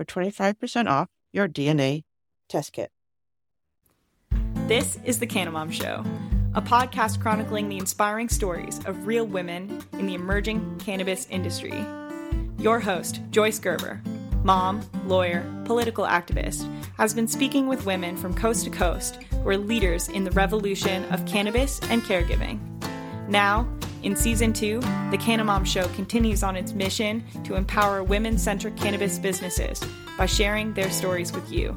for 25% off your DNA test kit. This is The Canamom Show, a podcast chronicling the inspiring stories of real women in the emerging cannabis industry. Your host, Joyce Gerber, mom, lawyer, political activist, has been speaking with women from coast to coast who are leaders in the revolution of cannabis and caregiving. Now, in season two, The Canamom Show continues on its mission to empower women centric cannabis businesses by sharing their stories with you.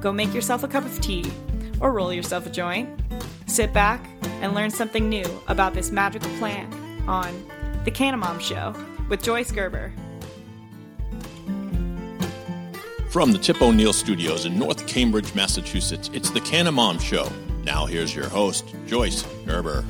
Go make yourself a cup of tea or roll yourself a joint. Sit back and learn something new about this magical plant on The Canamom Show with Joyce Gerber. From the Tip O'Neill Studios in North Cambridge, Massachusetts, it's the Canna Mom Show. Now here's your host, Joyce Gerber.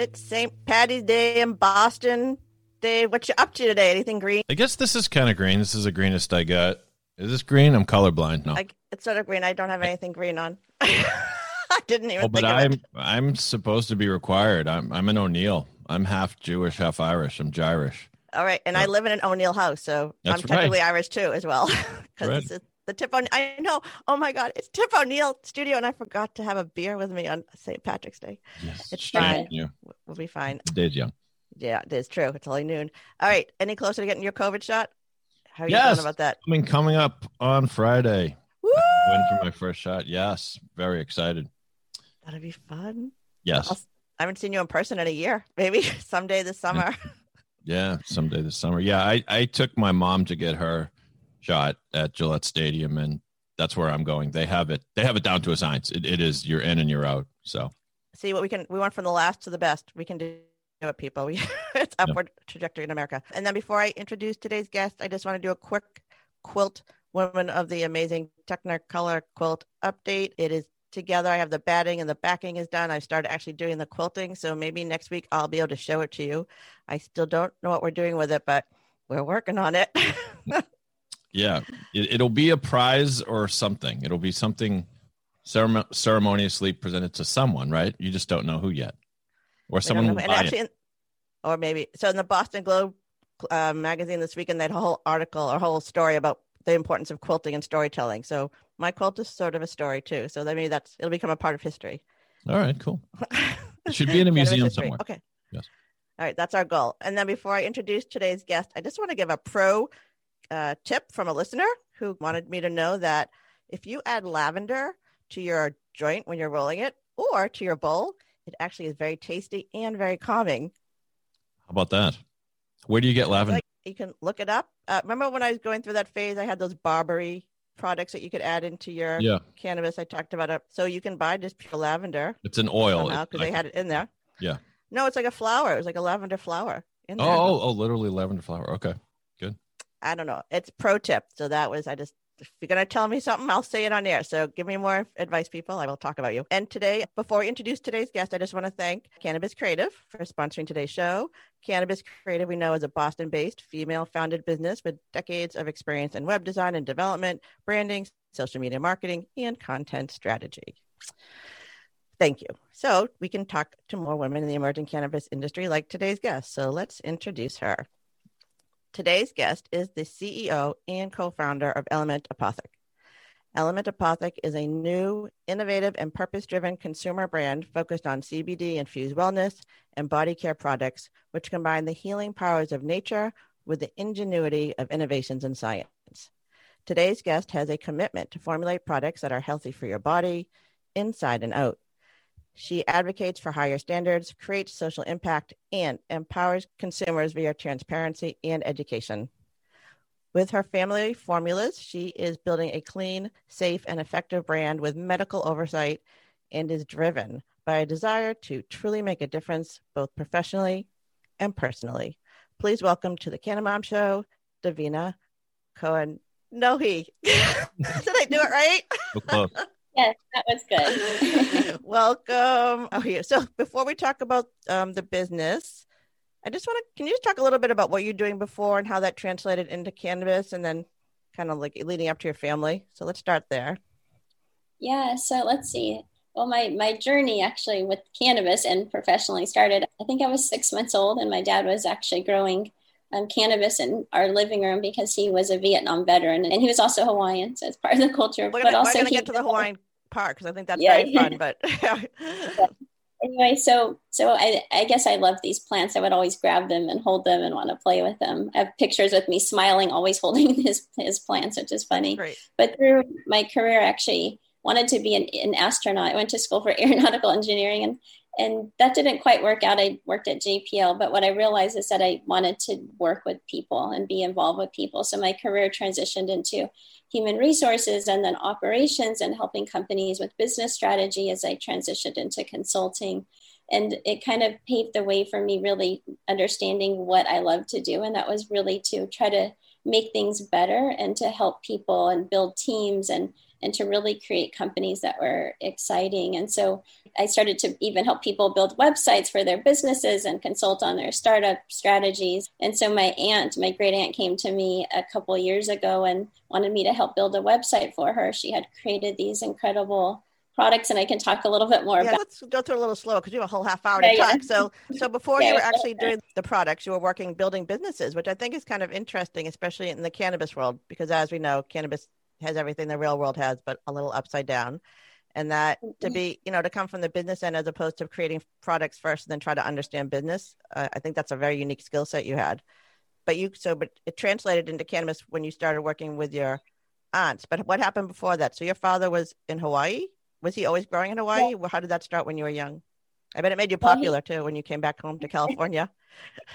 It's St. Patty's Day in Boston. Dave, what you up to today? Anything green? I guess this is kind of green. This is the greenest I got. Is this green? I'm colorblind. No. I, it's sort of green. I don't have anything green on. I didn't even Oh, but I'm it. I'm supposed to be required. I'm I'm an O'Neill. I'm half Jewish, half Irish. I'm Jirish. All right, and I live in an O'Neill house, so That's I'm technically right. Irish too, as well. Because Right. is the Tip O'Neill. I know. Oh my God, it's Tip O'Neill studio, and I forgot to have a beer with me on St. Patrick's Day. Yes, It's fine. on You. We'll be fine. Day's young. Yeah, it is true. It's only noon. All right, any closer to getting your COVID shot? How are you Yes. feeling about that? I mean, coming up on Friday. Woo! Went for my first shot. Yes, very excited. That'll be fun. Yes, I'll- I haven't seen you in person in a year. Maybe someday this summer. yeah, someday this summer. Yeah, I I took my mom to get her shot at Gillette Stadium, and that's where I'm going. They have it. They have it down to a science. It, it is you're in and you're out. So see what we can we went from the last to the best we can do it people we it's upward trajectory in america and then before i introduce today's guest i just want to do a quick quilt woman of the amazing technicolor quilt update it is together i have the batting and the backing is done i started actually doing the quilting so maybe next week i'll be able to show it to you i still don't know what we're doing with it but we're working on it yeah, it, it'll be a prize or something. It'll be something ceremo- ceremoniously presented to someone, right? You just don't know who yet, or someone will buy actually, it. or maybe so in the Boston Globe uh, magazine this weekend, they had a whole article or whole story about the importance of quilting and storytelling. So my quilt is sort of a story too. So that maybe that's it'll become a part of history. All right, cool. It should be in a museum somewhere. Okay. Yes. All right, that's our goal. And then before I introduce today's guest, I just want to give a pro uh, tip from a listener who wanted me to know that if you add lavender to your joint when you're rolling it or to your bowl, it actually is very tasty and very calming. How about that? Where do you get lavender? Like you can look it up. Uh, remember when I was going through that phase, I had those Barbari products that you could add into your yeah, cannabis. I talked about it. So you can buy just pure lavender it's an oil. because like- they had it in there. Yeah. No, it's like a flower. It was like a lavender flower in oh, oh, oh, literally lavender flower. Okay. I don't know. It's pro tip. So that was I just if you're gonna tell me something, I'll say it on air. So give me more advice, people. I will talk about you. And today, before we introduce today's guest, I just want to thank Cannabis Creative for sponsoring today's show. Cannabis Creative, we know, is a Boston-based, female-founded business with decades of experience in web design and development, branding, social media marketing, and content strategy. Thank you. So we can talk to more women in the emerging cannabis industry like today's guest. So let's introduce her. Today's guest is the CEO and co founder of Element Apothec. Element Apothec is a new, innovative, and purpose driven consumer brand focused on CBD infused wellness and body care products, which combine the healing powers of nature with the ingenuity of innovations in science. Today's guest has a commitment to formulate products that are healthy for your body, inside and out. She advocates for higher standards, creates social impact, and empowers consumers via transparency and education. With her family formulas, she is building a clean, safe, and effective brand with medical oversight and is driven by a desire to truly make a difference both professionally and personally. Please welcome to the Canna Mom Show, Davina Cohen. No, he. Did I do it right? close. Yes, that was good. Welcome. Okay, so before we talk about um, the business, I just want to, can you just talk a little bit about what you're doing before and how that translated into cannabis and then kind of like leading up to your family? So let's start there. Yeah, so let's see. Well, my, my journey actually with cannabis and professionally started, I think I was six months old, and my dad was actually growing um, cannabis in our living room because he was a Vietnam veteran and he was also Hawaiian, so it's part of the culture. Gonna, but also, we're gonna get to the Hawaiian part because I think that's yeah, very fun. But anyway, so so I, I guess I love these plants. I would always grab them and hold them and want to play with them. I have pictures with me smiling, always holding his his plants, which is funny. But through my career, actually wanted to be an, an astronaut. I went to school for aeronautical engineering and and that didn't quite work out. I worked at JPL, but what I realized is that I wanted to work with people and be involved with people. So my career transitioned into human resources and then operations and helping companies with business strategy as I transitioned into consulting. And it kind of paved the way for me really understanding what I love to do. And that was really to try to make things better and to help people and build teams and and to really create companies that were exciting. And so I started to even help people build websites for their businesses and consult on their startup strategies. And so my aunt, my great aunt, came to me a couple years ago and wanted me to help build a website for her. She had created these incredible products and I can talk a little bit more yeah, about let's go through a little slow because you have a whole half hour to talk. So so before you were actually doing the products, you were working building businesses, which I think is kind of interesting, especially in the cannabis world, because as we know, cannabis has everything the real world has, but a little upside down. And that to mm-hmm. be, you know, to come from the business end as opposed to creating products first and then try to understand business. Uh, I think that's a very unique skill set you had. But you, so, but it translated into cannabis when you started working with your aunts. But what happened before that? So your father was in Hawaii. Was he always growing in Hawaii? Yeah. How did that start when you were young? I bet it made you popular well, he, too when you came back home to California.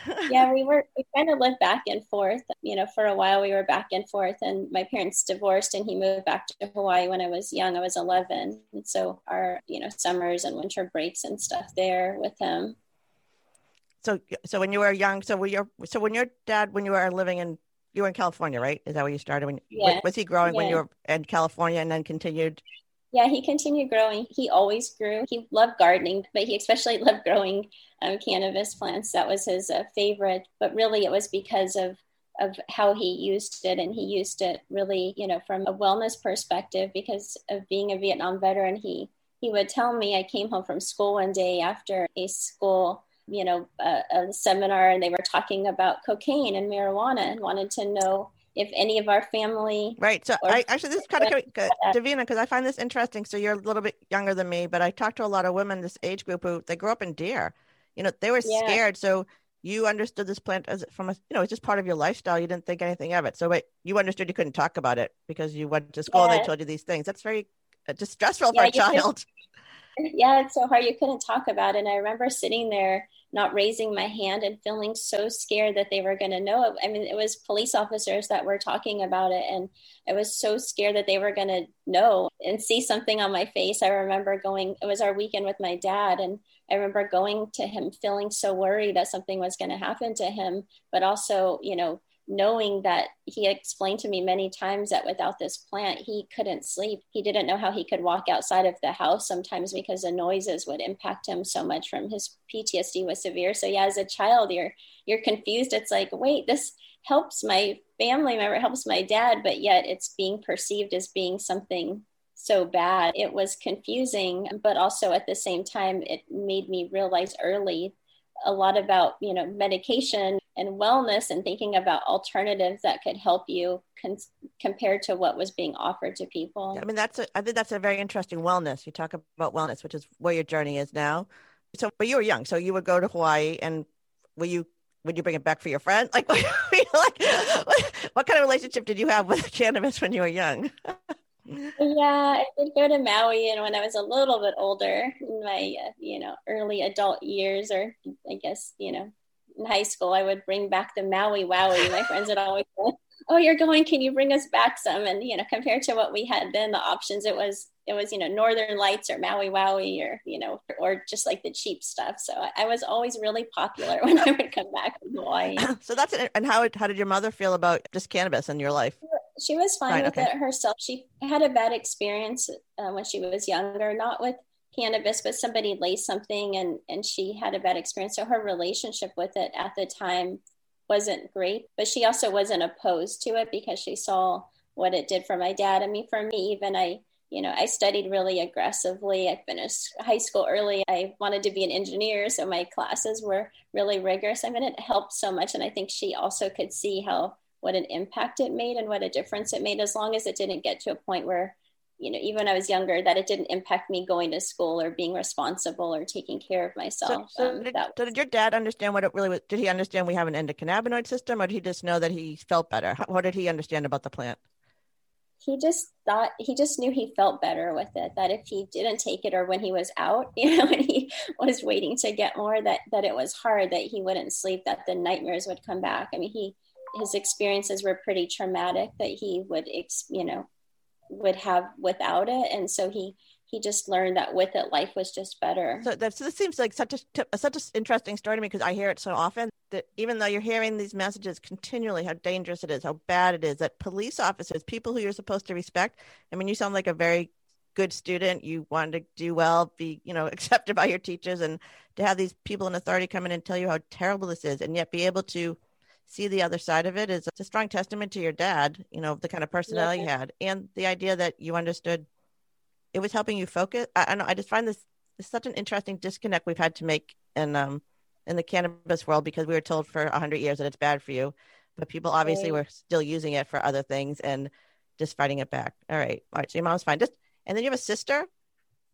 yeah, we were we kind of lived back and forth. You know, for a while we were back and forth, and my parents divorced, and he moved back to Hawaii when I was young. I was 11, and so our you know summers and winter breaks and stuff there with him. So, so when you were young, so when your so when your dad when you were living in you were in California, right? Is that where you started? When yeah. was he growing yeah. when you were in California and then continued? Yeah, he continued growing. He always grew. He loved gardening, but he especially loved growing um, cannabis plants. That was his uh, favorite. But really, it was because of of how he used it, and he used it really, you know, from a wellness perspective. Because of being a Vietnam veteran, he he would tell me. I came home from school one day after a school you know a, a seminar and they were talking about cocaine and marijuana and wanted to know if any of our family right so i actually this is kind of davina because i find this interesting so you're a little bit younger than me but i talked to a lot of women this age group who they grew up in deer. You know they were yeah. scared so you understood this plant as from a you know it's just part of your lifestyle you didn't think anything of it. So wait you understood you couldn't talk about it because you went to school yeah. and they told you these things. That's very uh, just yeah, for a child yeah it's so hard you couldn't talk about it and i remember sitting there not raising my hand and feeling so scared that they were going to know it. I mean, it was police officers that were talking about it, and I was so scared that they were going to know and see something on my face. I remember going, it was our weekend with my dad, and I remember going to him feeling so worried that something was going to happen to him, but also, you know, knowing that he explained to me many times that without this plant he couldn't sleep. He didn't know how he could walk outside of the house sometimes because the noises would impact him so much from his ptsd was severe. So yeah as a child you're you're confused. It's like wait this helps my family member, helps my dad, but yet it's being perceived as being something so bad. It was confusing, but also at the same time, it made me realize early a lot about you know medication and wellness and thinking about alternatives that could help you con- compared to what was being offered to people. I mean that's a, i think that's a very interesting wellness. You talk about wellness which is where your journey is now. So but you were young so you would go to hawaii and were you would you bring it back for your friend like, like what, what kind of relationship did you have with cannabis when you were young? Yeah, I did go to Maui, and when I was a little bit older, in my uh, you know early adult years, or I guess you know in high school, I would bring back the Maui Wowie. My friends would always say, "Oh, you're going? Can you bring us back some?" And you know, compared to what we had then, the options it was it was you know Northern Lights or Maui Wowie or you know or just like the cheap stuff. So I was always really popular when I would come back from Hawaii. so that's it. And how how did your mother feel about just cannabis in your life? she was fine, with okay. it herself. She had a bad experience uh, when she was younger, not with cannabis, but somebody laced something and, and she had a bad experience. So her relationship with it at the time wasn't great, but she also wasn't opposed to it because she saw what it did for my dad. I mean, for me, even I, you know, I studied really aggressively. I finished high school early. I wanted to be an engineer, so my classes were really rigorous. I mean, it helped so much. And I think she also could see how what an impact it made and what a difference it made as long as it didn't get to a point where you know even when i was younger that it didn't impact me going to school or being responsible or taking care of myself. so, so, um, did, was, so did, your dad understand what it really was did he understand we have an endocannabinoid system or did he just know that he felt better? What did he understand about the plant? He just thought he just knew he felt better with it that if he didn't take it or when he was out you know when he was waiting to get more that that it was hard that he wouldn't sleep that the nightmares would come back. I mean he his experiences were pretty traumatic that he would you know would have without it. And so he he just learned that with it life was just better. So that so this seems like such a such an interesting story to me because i hear it so often that even though you're hearing these messages continually how dangerous it is how bad it is that police officers people who you're supposed to respect i mean you sound like a very good student. You wanted to do well be you know accepted by your teachers and to have these people in authority come in and tell you how terrible this is and yet be able to see the other side of it is it's a strong testament to your dad, you know, the kind of personality yeah. he had and the idea that you understood it was helping you focus. I, I know I just find this, this such an interesting disconnect we've had to make in um in the cannabis world because we were told for a hundred years that it's bad for you, but people obviously right. were still using it for other things and just fighting it back. All right. All right. So your mom's fine. Just and then you have a sister.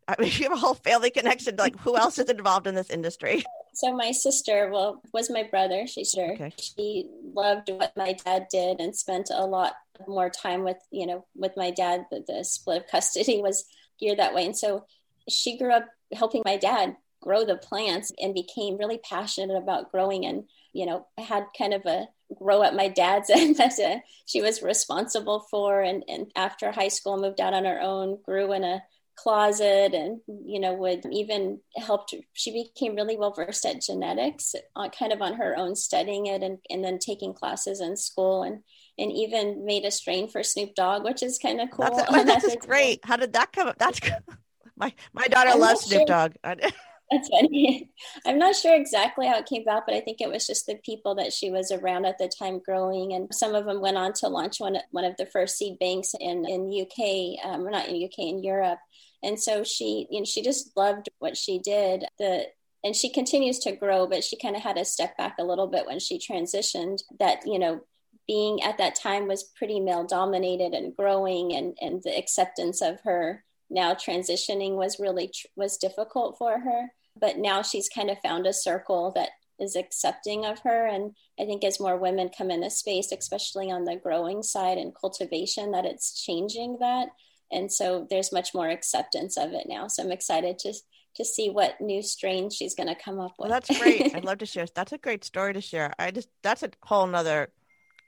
I mean, you have a whole family connection. Like who else is involved in this industry? So my sister, well, was my brother. She sure okay. she loved what my dad did and spent a lot more time with you know with my dad. The, the split of custody was geared that way, and so she grew up helping my dad grow the plants and became really passionate about growing and you know had kind of a grow up my dad's end that uh, she was responsible for and, and after high school moved out on her own grew in a closet and you know would even helped she became really well versed at genetics uh, kind of on her own studying it and, and then taking classes in school and and even made a strain for snoop dogg which is kind of cool. That's, a, that's great. How did that come up? That's my my daughter I'm loves snoop sure. dogg. That's funny. I'm not sure exactly how it came about but i think it was just the people that she was around at the time growing and some of them went on to launch one, one of the first seed banks in in uk um, or not in uk in europe and so she you know she just loved what she did. The and she continues to grow but she kind of had to step back a little bit when she transitioned that you know being at that time was pretty male dominated and growing and and the acceptance of her now transitioning was really tr- was difficult for her. But now she's kind of found a circle that is accepting of her. And i think as more women come in the space especially on the growing side and cultivation that it's changing that and so there's much more acceptance of it now. So i'm excited to to see what new strains she's going to come up with. well, that's great. I'd love to share. That's a great story to share. I just that's a whole nother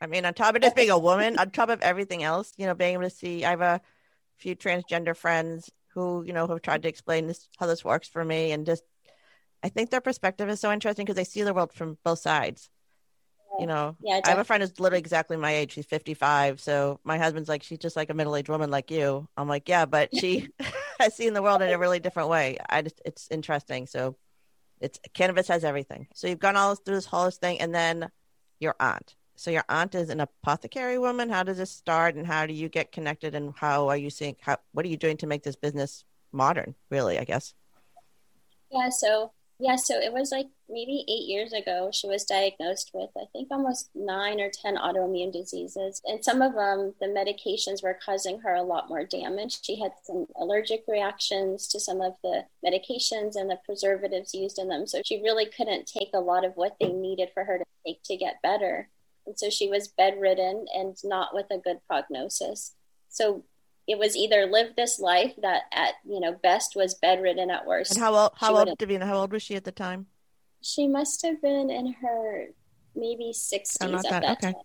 i mean on top of just being a woman on top of everything else you know being able to see i have a few transgender friends who you know have tried to explain this how this works for me. And just i think their perspective is so interesting because they see the world from both sides you know yeah i have a friend who's literally exactly my age she's 55 so my husband's like she's just like a middle-aged woman like you i'm like yeah but she has seen the world in a really different way i just it's interesting so it's cannabis has everything so you've gone all through this whole thing and then your aunt so your aunt is an apothecary woman. How does this start, and how do you get connected, and how are you seeing how what are you doing to make this business modern? Really, I guess. Yeah. So yeah, so it was like maybe eight years ago. She was diagnosed with, I think, almost nine or 10 autoimmune diseases. And some of them, the medications were causing her a lot more damage. She had some allergic reactions to some of the medications and the preservatives used in them. So she really couldn't take a lot of what they needed for her to take to get better. And so she was bedridden and not with a good prognosis. So it was either live this life that at you know best was bedridden at worst. And how old? How old, Davina? How old was she at the time? She must have been in her maybe sixties oh, at that, that okay. time.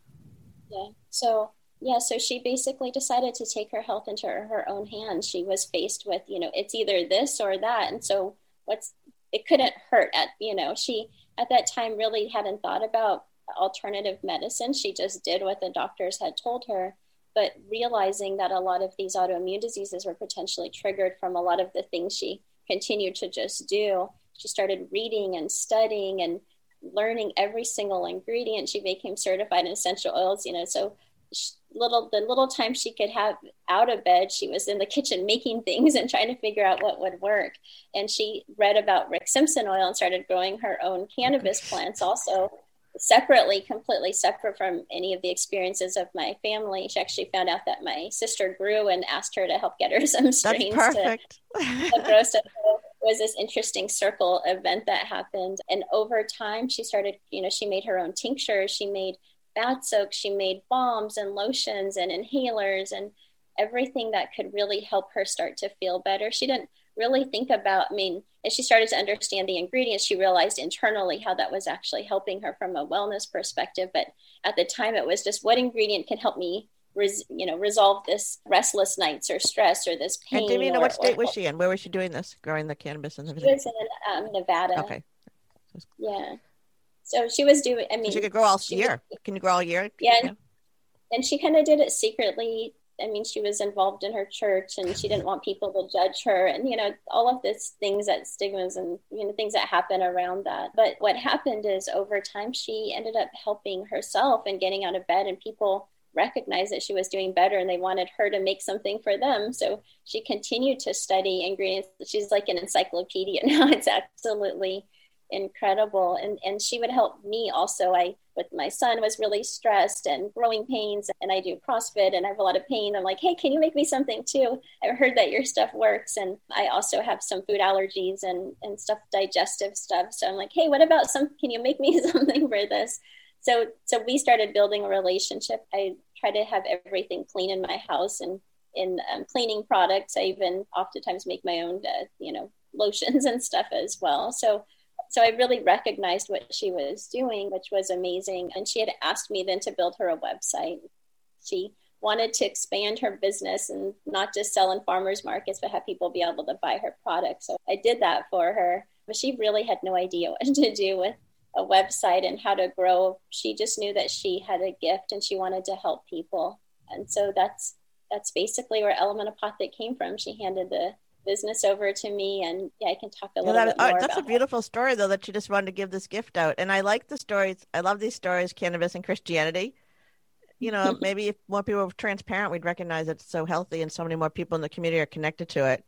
Yeah. So yeah, so she basically decided to take her health into her, her own hands. She was faced with you know it's either this or that, and so what's it couldn't hurt at you know she at that time really hadn't thought about alternative medicine. She just did what the doctors had told her but realizing that a lot of these autoimmune diseases were potentially triggered from a lot of the things she continued to just do, she started reading and studying and learning every single ingredient. She became certified in essential oils, you know, so little the little time she could have out of bed she was in the kitchen making things and trying to figure out what would work. And she read about rick simpson oil and started growing her own cannabis plants also separately, completely separate from any of the experiences of my family. She actually found out that my sister grew and asked her to help get her some strains That's perfect. to grow. So it was this interesting circle event that happened. And over time, she started, you know, she made her own tinctures. She made bath soaks. She made balms and lotions and inhalers and everything that could really help her start to feel better. She didn't really think about, I mean, as she started to understand the ingredients, she realized internally how that was actually helping her from a wellness perspective. But at the time, it was just what ingredient can help me, res, you know, resolve this restless nights or stress or this pain. And Davina, what state or, was she in? Where was she doing this, growing the cannabis and everything? She was in um, Nevada. Okay. Yeah. So she was doing. I mean, she could grow all year. Was, Can you grow all year? Yeah. yeah. And she kind of did it secretly I mean, she was involved in her church and she didn't want people to judge her and, you know, all of these things that stigmas and, you know, things that happen around that. But what happened is over time, she ended up helping herself and getting out of bed and people recognized that she was doing better and they wanted her to make something for them. So she continued to study ingredients. She's like an encyclopedia now. It's absolutely incredible. And and she would help me also. I with my son was really stressed and growing pains and i do crossfit and i have a lot of pain. I'm like hey can you make me something too? I've heard that your stuff works and i also have some food allergies and and stuff digestive stuff. So i'm like hey what about some can you make me something for this? So so we started building a relationship. I try to have everything clean in my house and in um, cleaning products. I even oftentimes make my own uh, you know lotions and stuff as well. So so I really recognized what she was doing, which was amazing. And she had asked me then to build her a website. She wanted to expand her business and not just sell in farmers markets, but have people be able to buy her products. So I did that for her. But she really had no idea what to do with a website and how to grow. She just knew that she had a gift and she wanted to help people. And so that's that's basically where Element Apothec came from. She handed the business over to me and yeah, I can talk a little yeah, that, bit more. Uh, that's a beautiful story though that you just wanted to give this gift out. And I like the stories. I love these stories, cannabis and Christianity. You know, maybe if more people were transparent, we'd recognize it's so healthy and so many more people in the community are connected to it.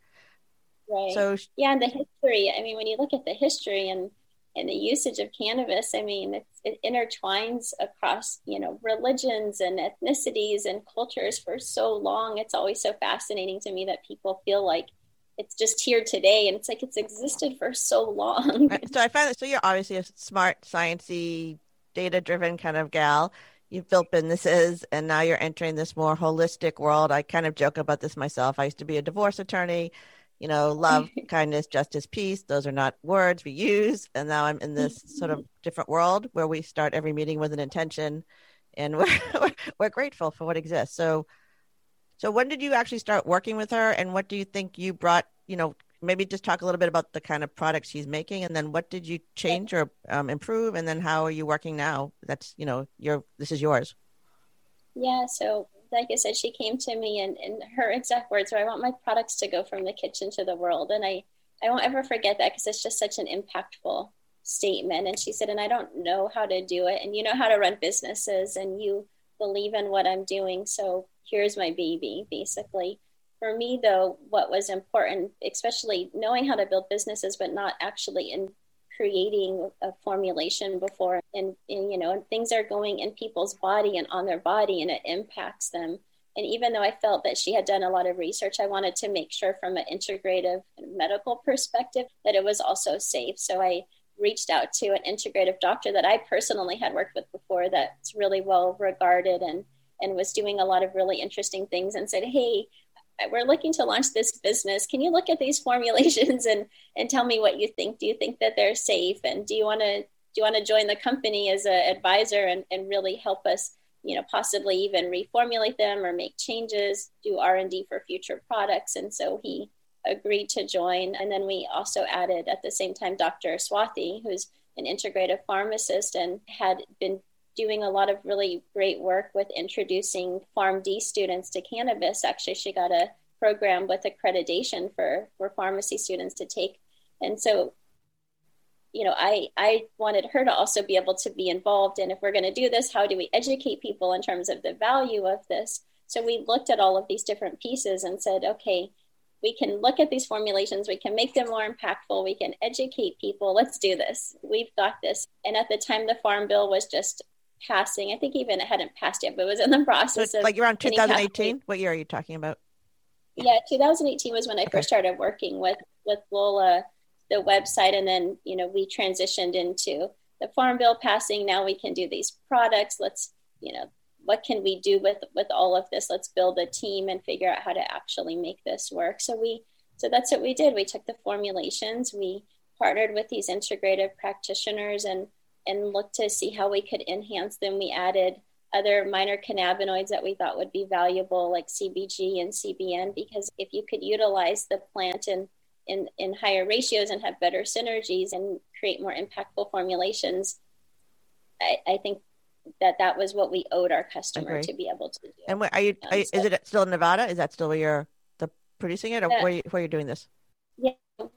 Right. So yeah, and the history. I mean, when you look at the history and and the usage of cannabis, I mean, it intertwines across you know religions and ethnicities and cultures for so long. It's always so fascinating to me that people feel like it's just here today and it's like it's existed for so long. So i find that so you're obviously a smart sciencey data driven kind of gal. You've built businesses and now you're entering this more holistic world. I kind of joke about this myself. I used to be a divorce attorney you know love kindness justice peace. Those are not words we use. And now i'm in this sort of different world where we start every meeting with an intention and we're, we're grateful for what exists. So so when did you actually start working with her and what do you think you brought, you know, maybe just talk a little bit about the kind of products she's making and then what did you change or um, improve and then how are you working now? That's, you know, your this is yours. Yeah, so like I said, she came to me and, and her exact words were, I want my products to go from the kitchen to the world. And I, I won't ever forget that because it's just such an impactful statement. And she said, and I don't know how to do it. And you know how to run businesses and you believe in what I'm doing. So here's my baby, basically. For me, though, what was important, especially knowing how to build businesses, but not actually in creating a formulation before and, and you know and things are going in people's body and on their body and it impacts them and even though i felt that she had done a lot of research i wanted to make sure from an integrative medical perspective that it was also safe so i reached out to an integrative doctor that i personally had worked with before that's really well regarded and and was doing a lot of really interesting things and said hey we're looking to launch this business. Can you look at these formulations and and tell me what you think? Do you think that they're safe? And do you want to do you want to join the company as an advisor and, and really help us, you know, possibly even reformulate them or make changes, do R and D for future products? And so he agreed to join. And then we also added at the same time Dr. Swathi, who's an integrative pharmacist and had been doing a lot of really great work with introducing PharmD students to cannabis. Actually, she got a program with accreditation for, for pharmacy students to take. And so, you know, I, I wanted her to also be able to be involved. And if we're going to do this, how do we educate people in terms of the value of this? So we looked at all of these different pieces and said, okay, we can look at these formulations, we can make them more impactful, we can educate people. Let's do this. We've got this. And at the time, the Farm Bill was just passing. I think even it hadn't passed yet, but it was in the process so of like around 2018. What year are you talking about? Yeah, 2018 was when I okay. first started working with with Lola, the website, and then you know we transitioned into the farm bill passing. Now we can do these products. Let's you know what can we do with with all of this? Let's build a team and figure out how to actually make this work. So we so that's what we did. We took the formulations. We partnered with these integrative practitioners and and looked to see how we could enhance them. We added other minor cannabinoids that we thought would be valuable, like CBG and CBN, because if you could utilize the plant in, in, in higher ratios and have better synergies and create more impactful formulations, I, I think that that was what we owed our customer to be able to do. And what, are you, um, are you so, is it still in Nevada? Is that still where you're the, producing it or where, you, where you're doing this?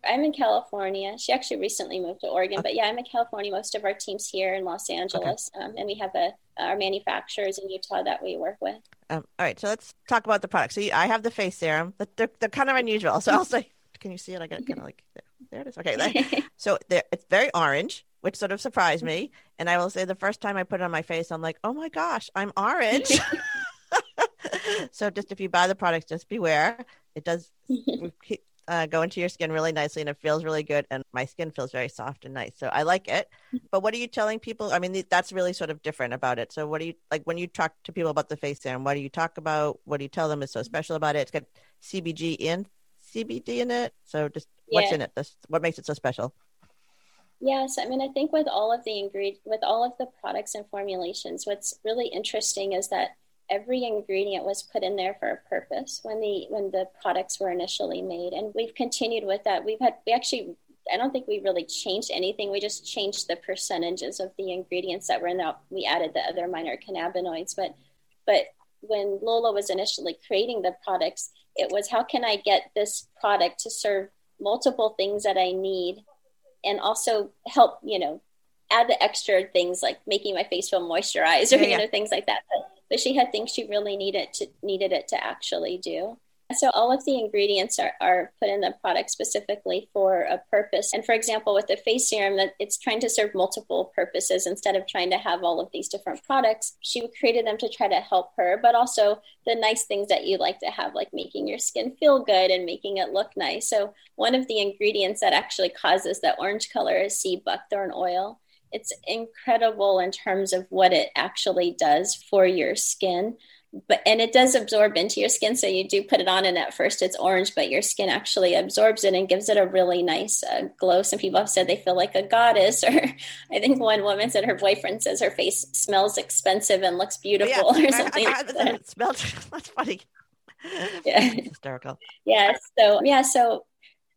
I'm in California. She actually recently moved to Oregon, but yeah, I'm in California. Most of our team's here in Los Angeles, okay. um, and we have a our manufacturers in Utah that we work with. Um, all right, so let's talk about the product. So I have the face serum. They're, they're kind of unusual. So I'll say, can you see it? I got kind of like there. there it is. Okay, there. so it's very orange, which sort of surprised me. And I will say, the first time I put it on my face, I'm like, oh my gosh, I'm orange. so just if you buy the product, just beware. It does uh, go into your skin really nicely and it feels really good. And my skin feels very soft and nice. So I like it. But what are you telling people? I mean, that's really sort of different about it. So what do you like when you talk to people about the face serum? What do you talk about? What do you tell them is so special about it? It's got CBG in CBD in it. So just yeah. what's in it? This, what makes it so special? Yes, I mean, I think with all of the ingredient, with all of the products and formulations, what's really interesting is that every ingredient was put in there for a purpose when the when the products were initially made. And we've continued with that. We've had we actually i don't think we really changed anything. We just changed the percentages of the ingredients that were in that we added the other minor cannabinoids but but when lola was initially creating the products it was how can i get this product to serve multiple things that i need and also help you know add the extra things like making my face feel moisturized or yeah, you know things like that. But but she had things she really needed to needed it to actually do. So all of the ingredients are, are put in the product specifically for a purpose. And for example, with the face serum, that it's trying to serve multiple purposes instead of trying to have all of these different products. She created them to try to help her, but also the nice things that you like to have, like making your skin feel good and making it look nice. So one of the ingredients that actually causes that orange color is sea buckthorn oil it's incredible in terms of what it actually does for your skin but and it does absorb into your skin. So you do put it on and at first it's orange but your skin actually absorbs it and gives it a really nice uh, glow. Some people have said they feel like a goddess or i think one woman said her boyfriend says her face smells expensive and looks beautiful yeah, or something I, I, I, it smells that's funny. Yeah. Hysterical. Yeah so yeah so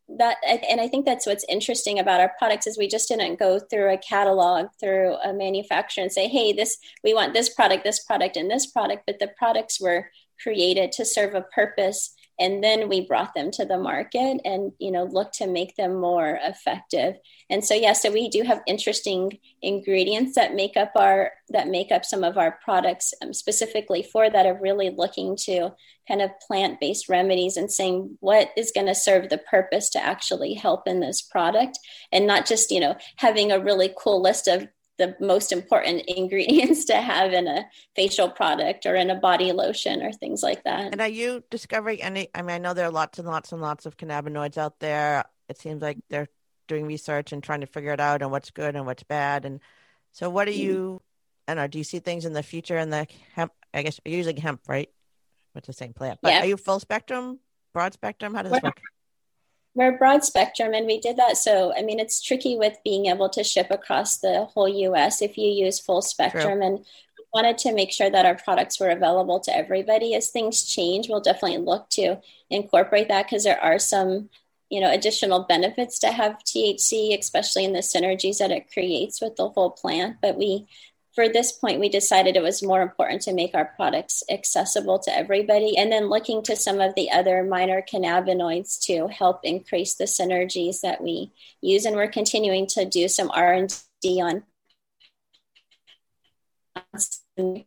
that and i think that's what's interesting about our products is we just didn't go through a catalog through a manufacturer and say hey this we want this product this product and this product but the products were created to serve a purpose and then we brought them to the market and you know look to make them more effective. And so yeah so we do have interesting ingredients that make up our that make up some of our products um, specifically for that of really looking to kind of plant-based remedies and saying what is going to serve the purpose to actually help in this product. And not just you know having a really cool list of the most important ingredients to have in a facial product or in a body lotion or things like that. And are you discovering any? I mean, I know there are lots and lots and lots of cannabinoids out there. It seems like they're doing research and trying to figure it out and what's good and what's bad. And so, what do mm-hmm. you? I don't know. Do you see things in the future in the hemp? I guess you're using hemp, right? It's the same plant. But yeah. are you full spectrum, broad spectrum? How does this work? We're broad spectrum and we did that. So i mean it's tricky with being able to ship across the whole us if you use full spectrum. True. and we wanted to make sure that our products were available to everybody. As things change we'll definitely look to incorporate that because there are some you know additional benefits to have thc especially in the synergies that it creates with the whole plant. But we for this point, we decided it was more important to make our products accessible to everybody. And then looking to some of the other minor cannabinoids to help increase the synergies that we use. And we're continuing to do some R&D on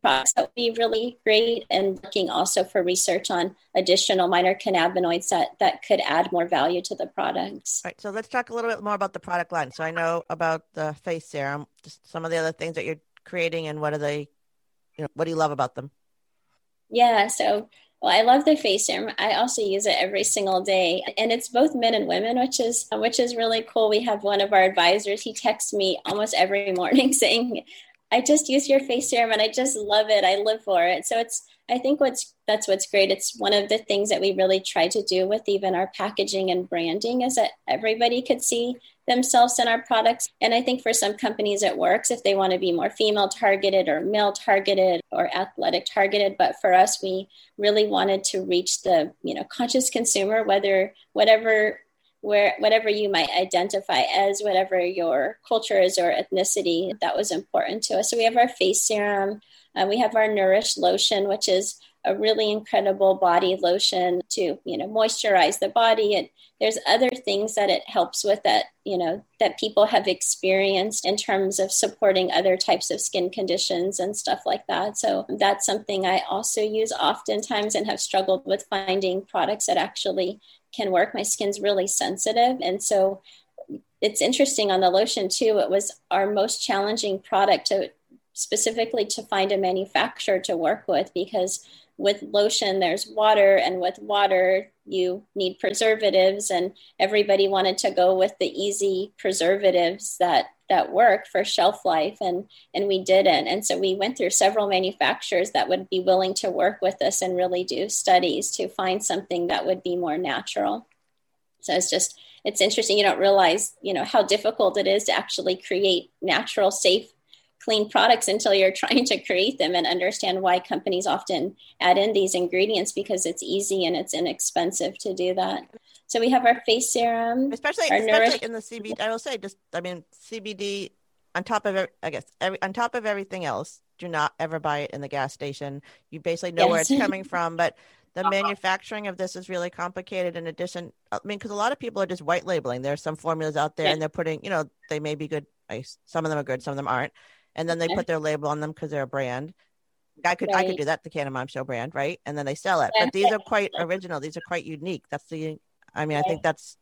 products that would be really great and looking also for research on additional minor cannabinoids that that could add more value to the products. All right. So let's talk a little bit more about the product line. So I know about the face serum, just some of the other things that you're creating and what are they you know what do you love about them? Yeah so well i love the face serum. I also use it every single day and it's both men and women which is which is really cool. We have one of our advisors he texts me almost every morning saying i just use your face serum and i just love it. I live for it. So it's i think what's that's what's great it's one of the things that we really try to do with even our packaging and branding is that everybody could see themselves in our products. And I think for some companies it works if they want to be more female targeted or male targeted or athletic targeted. But for us, we really wanted to reach the, you know, conscious consumer, whether whatever where whatever you might identify as, whatever your culture is or ethnicity, that was important to us. So we have our face serum, uh, we have our Nourish lotion, which is a really incredible body lotion to you know moisturize the body. And there's other things that it helps with that you know that people have experienced in terms of supporting other types of skin conditions and stuff like that. So that's something i also use oftentimes and have struggled with finding products that actually can work. My skin's really sensitive. And so it's interesting on the lotion too. It was our most challenging product to specifically to find a manufacturer to work with because with lotion there's water and with water you need preservatives and everybody wanted to go with the easy preservatives that that work for shelf life and and we didn't. And so we went through several manufacturers that would be willing to work with us and really do studies to find something that would be more natural. So it's just it's interesting. You don't realize you know how difficult it is to actually create natural safe clean products until you're trying to create them and understand why companies often add in these ingredients because it's easy and it's inexpensive to do that. So we have our face serum, especially, especially nourish- in the CBD. I will say, just I mean, CBD on top of I guess every, on top of everything else. Do not ever buy it in the gas station. You basically know yes. where it's coming from, but the manufacturing of this is really complicated. In addition, I mean, because a lot of people are just white labeling. There's some formulas out there, yeah. and they're putting, you know, they may be good. Some of them are good, some of them aren't and then they put their label on them because they're a brand. I could right. I could do that the Canna Mom Show brand, right? And then they sell it. But these are quite original. These are quite unique. That's the I mean, I think that's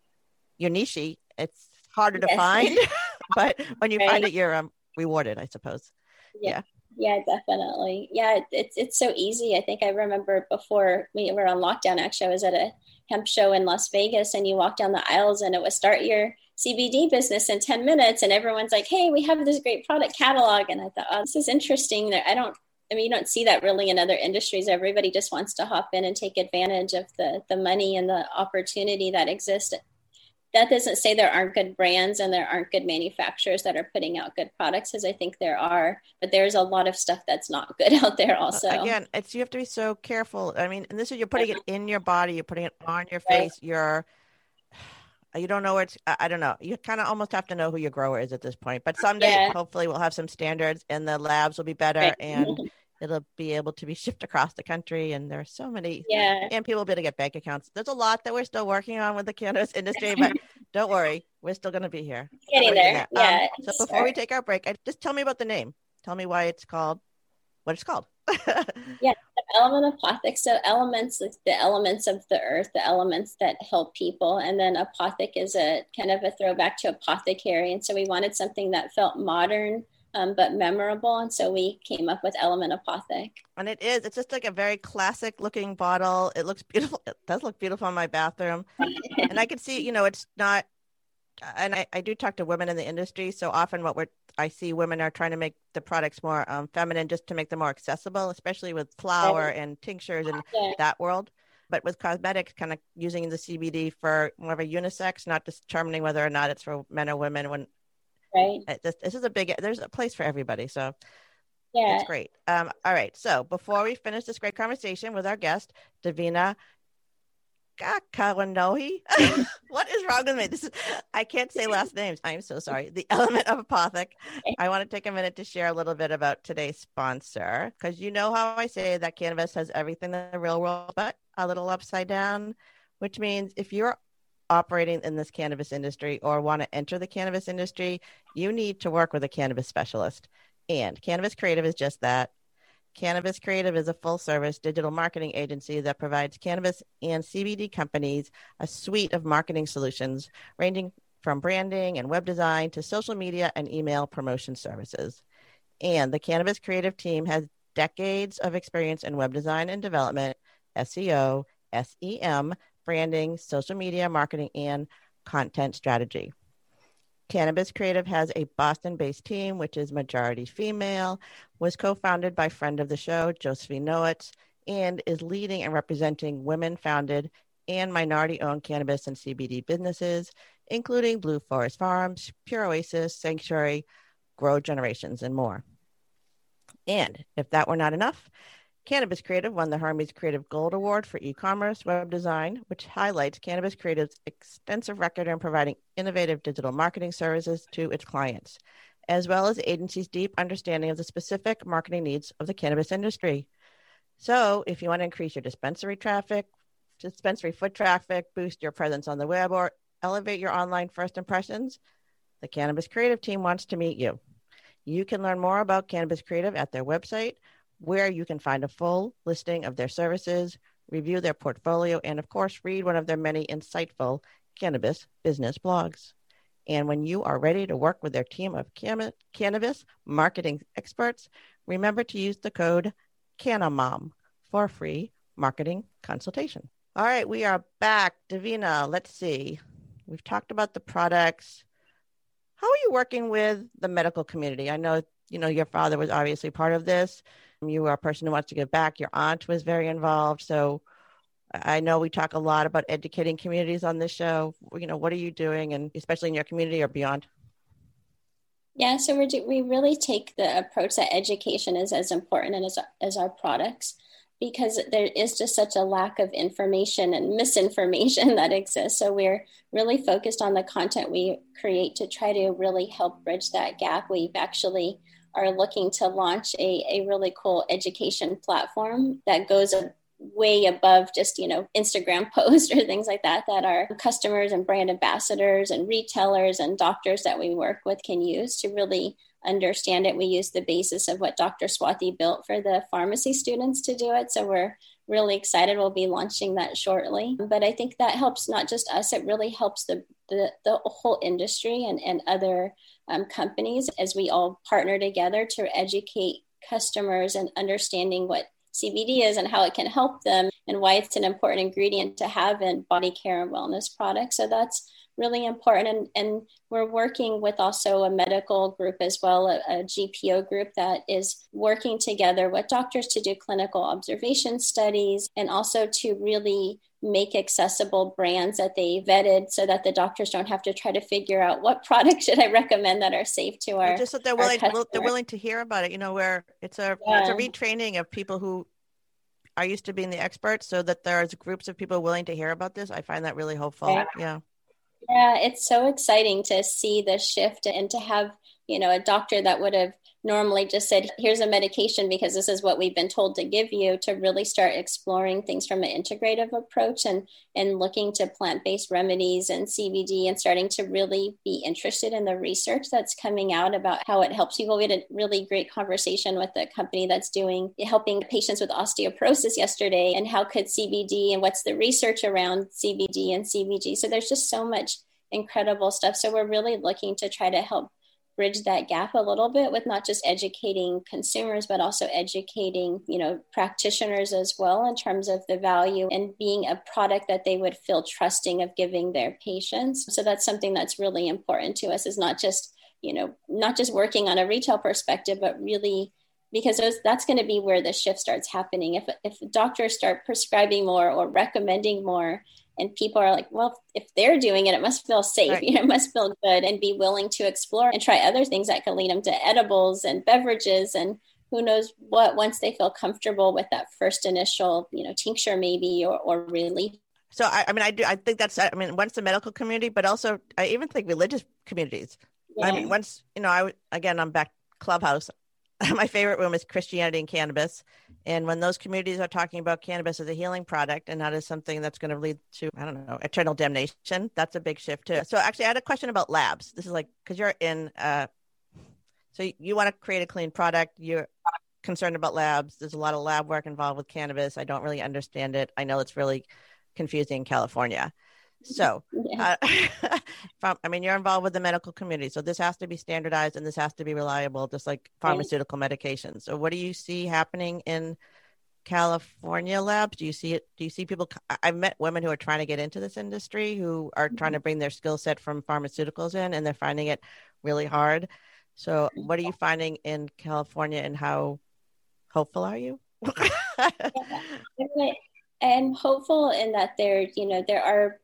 your niche. It's harder to yes. find, but when you right. find it, you're um, rewarded, I suppose. Yeah. yeah. yeah. definitely. Yeah, it's it's so easy. I think I remember before we were on lockdown. Actually, I was at a hemp show in Las Vegas, and you walk down the aisles, and it was start your CBD business in 10 minutes. And everyone's like, hey, we have this great product catalog. And I thought, oh, this is interesting. I don't, I mean, you don't see that really in other industries. Everybody just wants to hop in and take advantage of the, the money and the opportunity that exists. That doesn't say there aren't good brands and there aren't good manufacturers that are putting out good products, as I think there are. But there's a lot of stuff that's not good out there, also. Again, it's you have to be so careful. I mean, and this is you're putting it uh-huh. in your body, you're putting it on your face, right. you're you don't know where it's i don't know you kind of almost have to know who your grower is at this point but someday yeah. hopefully we'll have some standards and the labs will be better right. and it'll be able to be shipped across the country. And there are so many, Yeah. and people will be able to get bank accounts. There's a lot that we're still working on with the cannabis industry, but don't worry, we're still going to be here. Getting there. Um, Yeah. so it's before we take our break, I, just tell me about the name. Tell me why it's called what it's called. element of apothec so elements like the elements of the earth the elements that help people and then apothec is a kind of a throwback to apothecary and so we wanted something that felt modern um, but memorable and so we came up with element apothec and it is. It's just like a very classic looking bottle. It looks beautiful. It does look beautiful in my bathroom. and I can see, you know, it's not. And I, I do talk to women in the industry. So often, what we're I see women are trying to make the products more um, feminine, just to make them more accessible, especially with flour and tinctures and yeah that world. But with cosmetics, kind of using the CBD for more of a unisex, not determining whether or not it's for men or women. When right this, this is a big, there's a place for everybody. So yeah it's great. Um, all right. So before we finish this great conversation with our guest, Davina Ah, Kakawanohi. what is wrong with me? This is I can't say last names. I'm so sorry. The element of apothec. I want to take a minute to share a little bit about today's sponsor because you know how I say that cannabis has everything in the real world but a little upside down, which means if you're operating in this cannabis industry or want to enter the cannabis industry, you need to work with a cannabis specialist. And Cannabis Creative is just that. Cannabis Creative is a full service digital marketing agency that provides cannabis and CBD companies a suite of marketing solutions ranging from branding and web design to social media and email promotion services. And the Cannabis Creative team has decades of experience in web design and development, SEO, SEM, branding, social media marketing, and content strategy. Cannabis Creative has a Boston based team, which is majority female, was co founded by friend of the show, Josephine Nowitz, and is leading and representing women founded and minority owned cannabis and CBD businesses, including Blue Forest Farms, Pure Oasis, Sanctuary, Grow Generations, and more. And if that were not enough, Cannabis Creative won the Hermes Creative Gold Award for e-commerce web design, which highlights Cannabis Creative's extensive record in providing innovative digital marketing services to its clients, as well as the agency's deep understanding of the specific marketing needs of the cannabis industry. So, if you want to increase your dispensary traffic, dispensary foot traffic, boost your presence on the web, or elevate your online first impressions, the Cannabis Creative team wants to meet you. You can learn more about Cannabis Creative at their website, where you can find a full listing of their services, review their portfolio, and of course, read one of their many insightful cannabis business blogs. And when you are ready to work with their team of cam- cannabis marketing experts, remember to use the code Cannamom for a free marketing consultation. All right, we are back. Davina, let's see. We've talked about the products. How are you working with the medical community? I know, you know, your father was obviously part of this. You are a person who wants to give back. Your aunt was very involved. So I know we talk a lot about educating communities on this show. You know, what are you doing, and especially in your community or beyond? Yeah, so we we really take the approach that education is as important as as our products because there is just such a lack of information and misinformation that exists. So we're really focused on the content we create to try to really help bridge that gap. We've actually are looking to launch a, a really cool education platform that goes way above just you know instagram posts or things like that that our customers and brand ambassadors and retailers and doctors that we work with can use to really understand it. We use the basis of what dr swathi built for the pharmacy students to do it. So we're really excited we'll be launching that shortly but i think that helps not just us it really helps the the, the whole industry and, and other um, companies as we all partner together to educate customers and understanding what CBD is and how it can help them and why it's an important ingredient to have in body care and wellness products. So that's really important. And, and we're working with also a medical group as well, a, a GPO group that is working together with doctors to do clinical observation studies and also to really make accessible brands that they vetted so that the doctors don't have to try to figure out what products should I recommend that are safe to our just that they're willing they're willing to hear about it. You know, where it's a yeah. it's a retraining of people who are used to being the experts, so that there's groups of people willing to hear about this. I find that really hopeful. Yeah. yeah. Yeah, it's so exciting to see the shift and to have, you know, a doctor that would have normally just said, here's a medication because this is what we've been told to give you, to really start exploring things from an integrative approach and, and looking to plant based remedies and CBD and starting to really be interested in the research that's coming out about how it helps people. We had a really great conversation with a company that's doing helping patients with osteoporosis yesterday and how could CBD and what's the research around CBD and CBG. So there's just so much incredible stuff. So we're really looking to try to help bridge that gap a little bit with not just educating consumers but also educating you know practitioners as well in terms of the value and being a product that they would feel trusting of giving their patients. So that's something that's really important to us. Is not just you know not just working on a retail perspective but really because those, that's going to be where the shift starts happening. If if doctors start prescribing more or recommending more and people are like well if they're doing it it must feel safe right. you know it must feel good and be willing to explore and try other things that could lead them to edibles and beverages and who knows what once they feel comfortable with that first initial you know tincture maybe or, or relief so I, I mean i do i think that's i mean once the medical community but also i even think religious communities yeah. i mean once you know i again i'm back clubhouse my favorite room is christianity and cannabis and when those communities are talking about cannabis as a healing product and not as something that's going to lead to, I don't know, eternal damnation, that's a big shift too. So actually, I had a question about labs. This is like, because you're in, uh, so you want to create a clean product. You're concerned about labs. There's a lot of lab work involved with cannabis. I don't really understand it. I know it's really confusing in California. So, yeah. uh, from, I mean, you're involved with the medical community, so this has to be standardized and this has to be reliable, just like pharmaceutical right. medications. So, what do you see happening in California labs? Do you see it? Do you see people? I've met women who are trying to get into this industry who are trying to mm-hmm. bring their skill set from pharmaceuticals in, and they're finding it really hard. So, what are you finding in California, and how hopeful are you? I'm hopeful in that there, you know, there are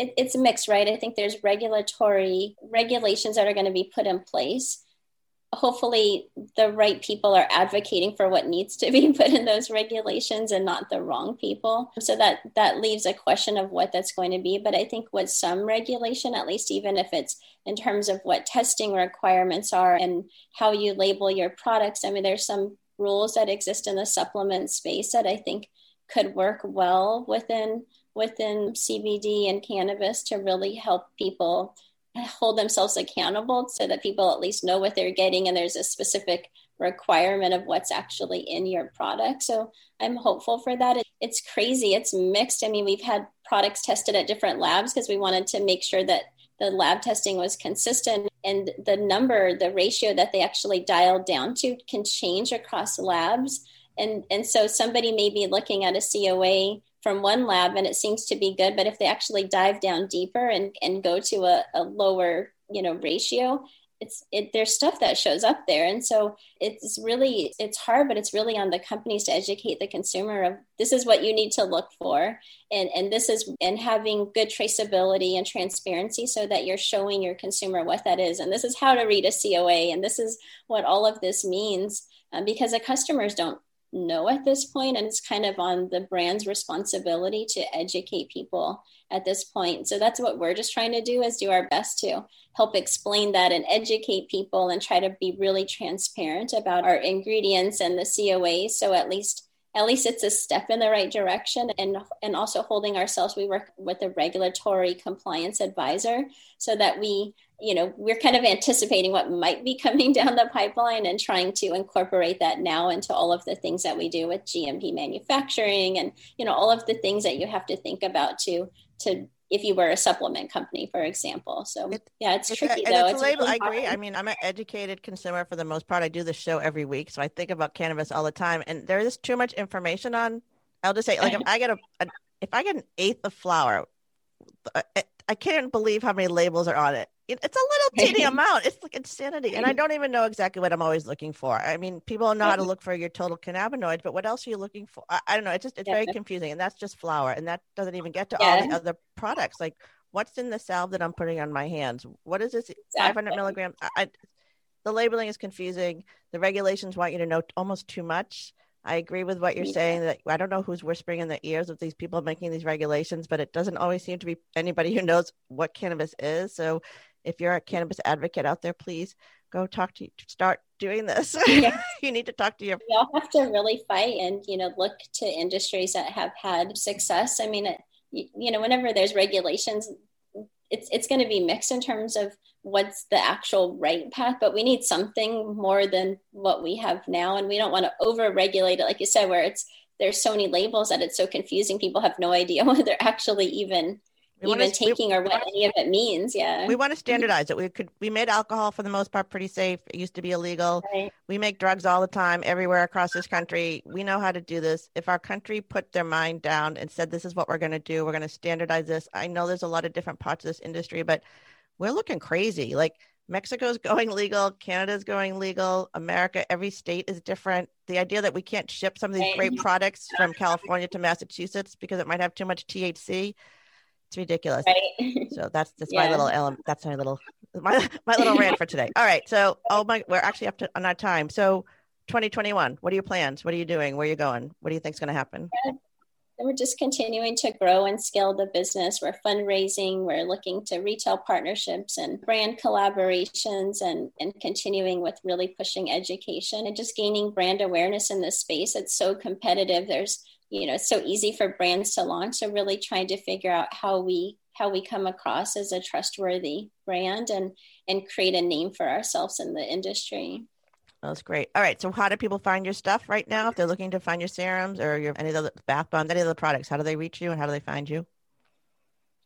it, it's mixed, right? I think there's regulatory regulations that are going to be put in place. Hopefully, the right people are advocating for what needs to be put in those regulations and not the wrong people. So that that leaves a question of what that's going to be. But I think with some regulation, at least even if it's in terms of what testing requirements are and how you label your products, I mean, there's some rules that exist in the supplement space that I think could work well within within CBD and cannabis to really help people hold themselves accountable so that people at least know what they're getting and there's a specific requirement of what's actually in your product. So I'm hopeful for that. It's crazy. It's mixed. I mean, we've had products tested at different labs because we wanted to make sure that the lab testing was consistent and the number, the ratio that they actually dialed down to can change across labs. And, and so somebody may be looking at a COA from one lab and it seems to be good but if they actually dive down deeper and, and go to a, a lower you know ratio it's it, there's stuff that shows up there. And so it's really it's hard but it's really on the companies to educate the consumer of this is what you need to look for. And and this is and having good traceability and transparency so that you're showing your consumer what that is. And this is how to read a coa and this is what all of this means um, because the customers don't know at this point and it's kind of on the brand's responsibility to educate people at this point. So that's what we're just trying to do is do our best to help explain that and educate people and try to be really transparent about our ingredients and the coa so at least at least it's a step in the right direction and and also holding ourselves we work with a regulatory compliance advisor so that we you know we're kind of anticipating what might be coming down the pipeline and trying to incorporate that now into all of the things that we do with gmp manufacturing and you know all of the things that you have to think about to to if you were a supplement company, for example. So it, yeah, it's, it's tricky a, though. It's, it's label, really I agree. I mean, I'm an educated consumer for the most part. I do the show every week, so I think about cannabis all the time. And there is too much information on. I'll just say, like, if I get a, a if I get an eighth of flour, uh, I, I can't believe how many labels are on it it's a little teeny amount. It's like insanity. And I don't even know exactly what I'm always looking for. I mean, people know how to look for your total cannabinoids, but what else are you looking for? I, I don't know. It's just, it's yeah. very confusing. And that's just flour. And that doesn't even get to yeah. all the other products. Like, what's in the salve that I'm putting on my hands? What is this? Exactly. 500 milligrams. I, I, the labeling is confusing. The regulations want you to know almost too much. I agree with what you're yeah. saying that I don't know who's whispering in the ears of these people making these regulations, but it doesn't always seem to be anybody who knows what cannabis is. So if you're a cannabis advocate out there, please go talk to start doing this. Yeah. you need to talk to your. We all have to really fight and you know look to industries that have had success. I mean, it, you, you know, whenever there's regulations, it's it's going to be mixed in terms of what's the actual right path but we need something more than what we have now and we don't want to over regulate it like you said where it's there's so many labels that it's so confusing people have no idea what they're actually even We even we- taking or what any of it means yeah We want to mm-hmm. standardize it. We could. We made alcohol for the most part pretty safe. It used to be illegal. Right. We make drugs all the time, everywhere across this country. We know how to do this. If our country put their mind down and said, "This is what we're going to do. We're going to standardize this." I know there's a lot of different parts of this industry, but we're looking crazy. Like Mexico's going legal, Canada's going legal, America, every state is different. The idea that we can't ship some of these great products from California to Massachusetts because it might have too much THC, it's ridiculous. right So that's that's my little element. That's my little my my little rant for today. All right. So oh my, we're actually up to on our time. So 2021. What are your plans? What are you doing? Where are you going? What do you think's going to happen? And we're just continuing to grow and scale the business. We're fundraising, we're looking to retail partnerships and brand collaborations and, and continuing with really pushing education and just gaining brand awareness in this space. It's so competitive. There's, you know, it's so easy for brands to launch. So really trying to figure out how we how we come across as a trustworthy brand and and create a name for ourselves in the industry. That's great. All right. So how do people find your stuff right now? If they're looking to find your serums or your any of the bath bombs, any of the products, how do they reach you and how do they find you?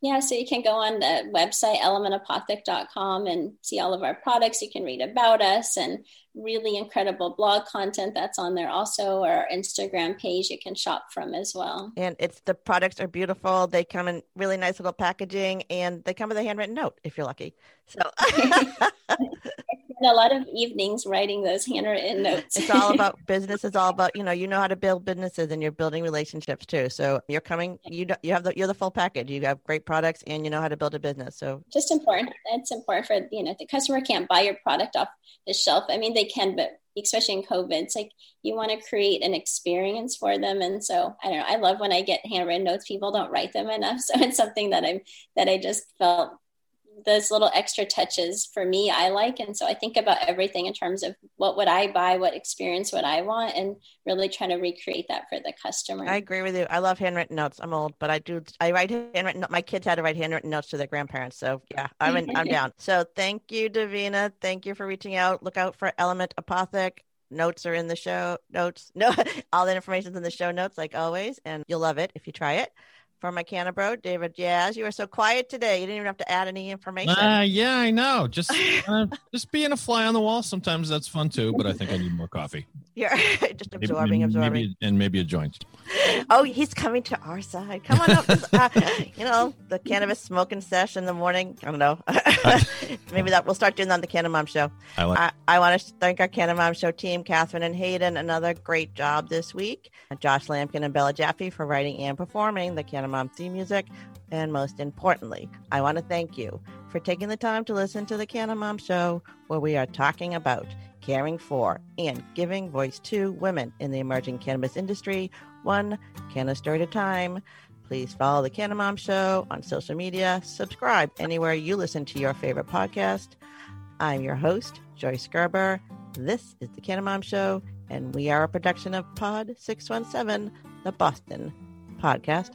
Yeah, so you can go on the website elementapothec.com and see all of our products. You can read about us and really incredible blog content that's on there also, or our Instagram page you can shop from as well. And it's the products are beautiful. They come in really nice little packaging and they come with a handwritten note if you're lucky. So And a lot of evenings writing those handwritten notes. it's all about business. It's all about, you know, you know how to build businesses and you're building relationships too. So you're coming, you you have the, you're the full package. You have great products and you know how to build a business. So just important. It's important for you know the customer can't buy your product off the shelf. I mean they can, but especially in COVID, it's like you want to create an experience for them. And so I don't know. I love when I get handwritten notes. People don't write them enough, so it's something that I'm that I just felt those little extra touches for me I like. And so I think about everything in terms of what would I buy, what experience would I want, and really trying to recreate that for the customer. I agree with you. I love handwritten notes. I'm old, but I do. I write handwritten. My kids had to write handwritten notes to their grandparents. So yeah, I'm in, I'm down. So thank you, Davina. Thank you for reaching out. Look out for Element Apothec. Notes are in the show notes. No, all the information's in the show notes, like always, and you'll love it if you try it. For my Canabro, David Jazz, you were so quiet today. You didn't even have to add any information. Uh, yeah, I know. Just uh, just being a fly on the wall sometimes that's fun too. But I think I need more coffee. You're just Maybe- absorbing, absorbing. maybe, and maybe a joint. Oh, he's coming to our side. Come on up. Uh, you know, the cannabis smoking sesh in the morning. I don't know. Maybe that we'll start doing that on the Canna Mom show. I like. I, I want to thank our Canna Mom show team, Catherine and Hayden, another great job this week. Josh Lampkin and Bella Jaffe for writing and performing the Canna Mom theme music. And most importantly, I want to thank you for taking the time to listen to the Canna Mom show, where we are talking about caring for and giving voice to women in the emerging cannabis industry, one canna story at a time. Please follow the Canna Mom Show on social media. Subscribe anywhere you listen to your favorite podcast. I'm your host, Joyce Gerber. This is the Canna Mom Show, and we are a production of Pod 617, the Boston Podcast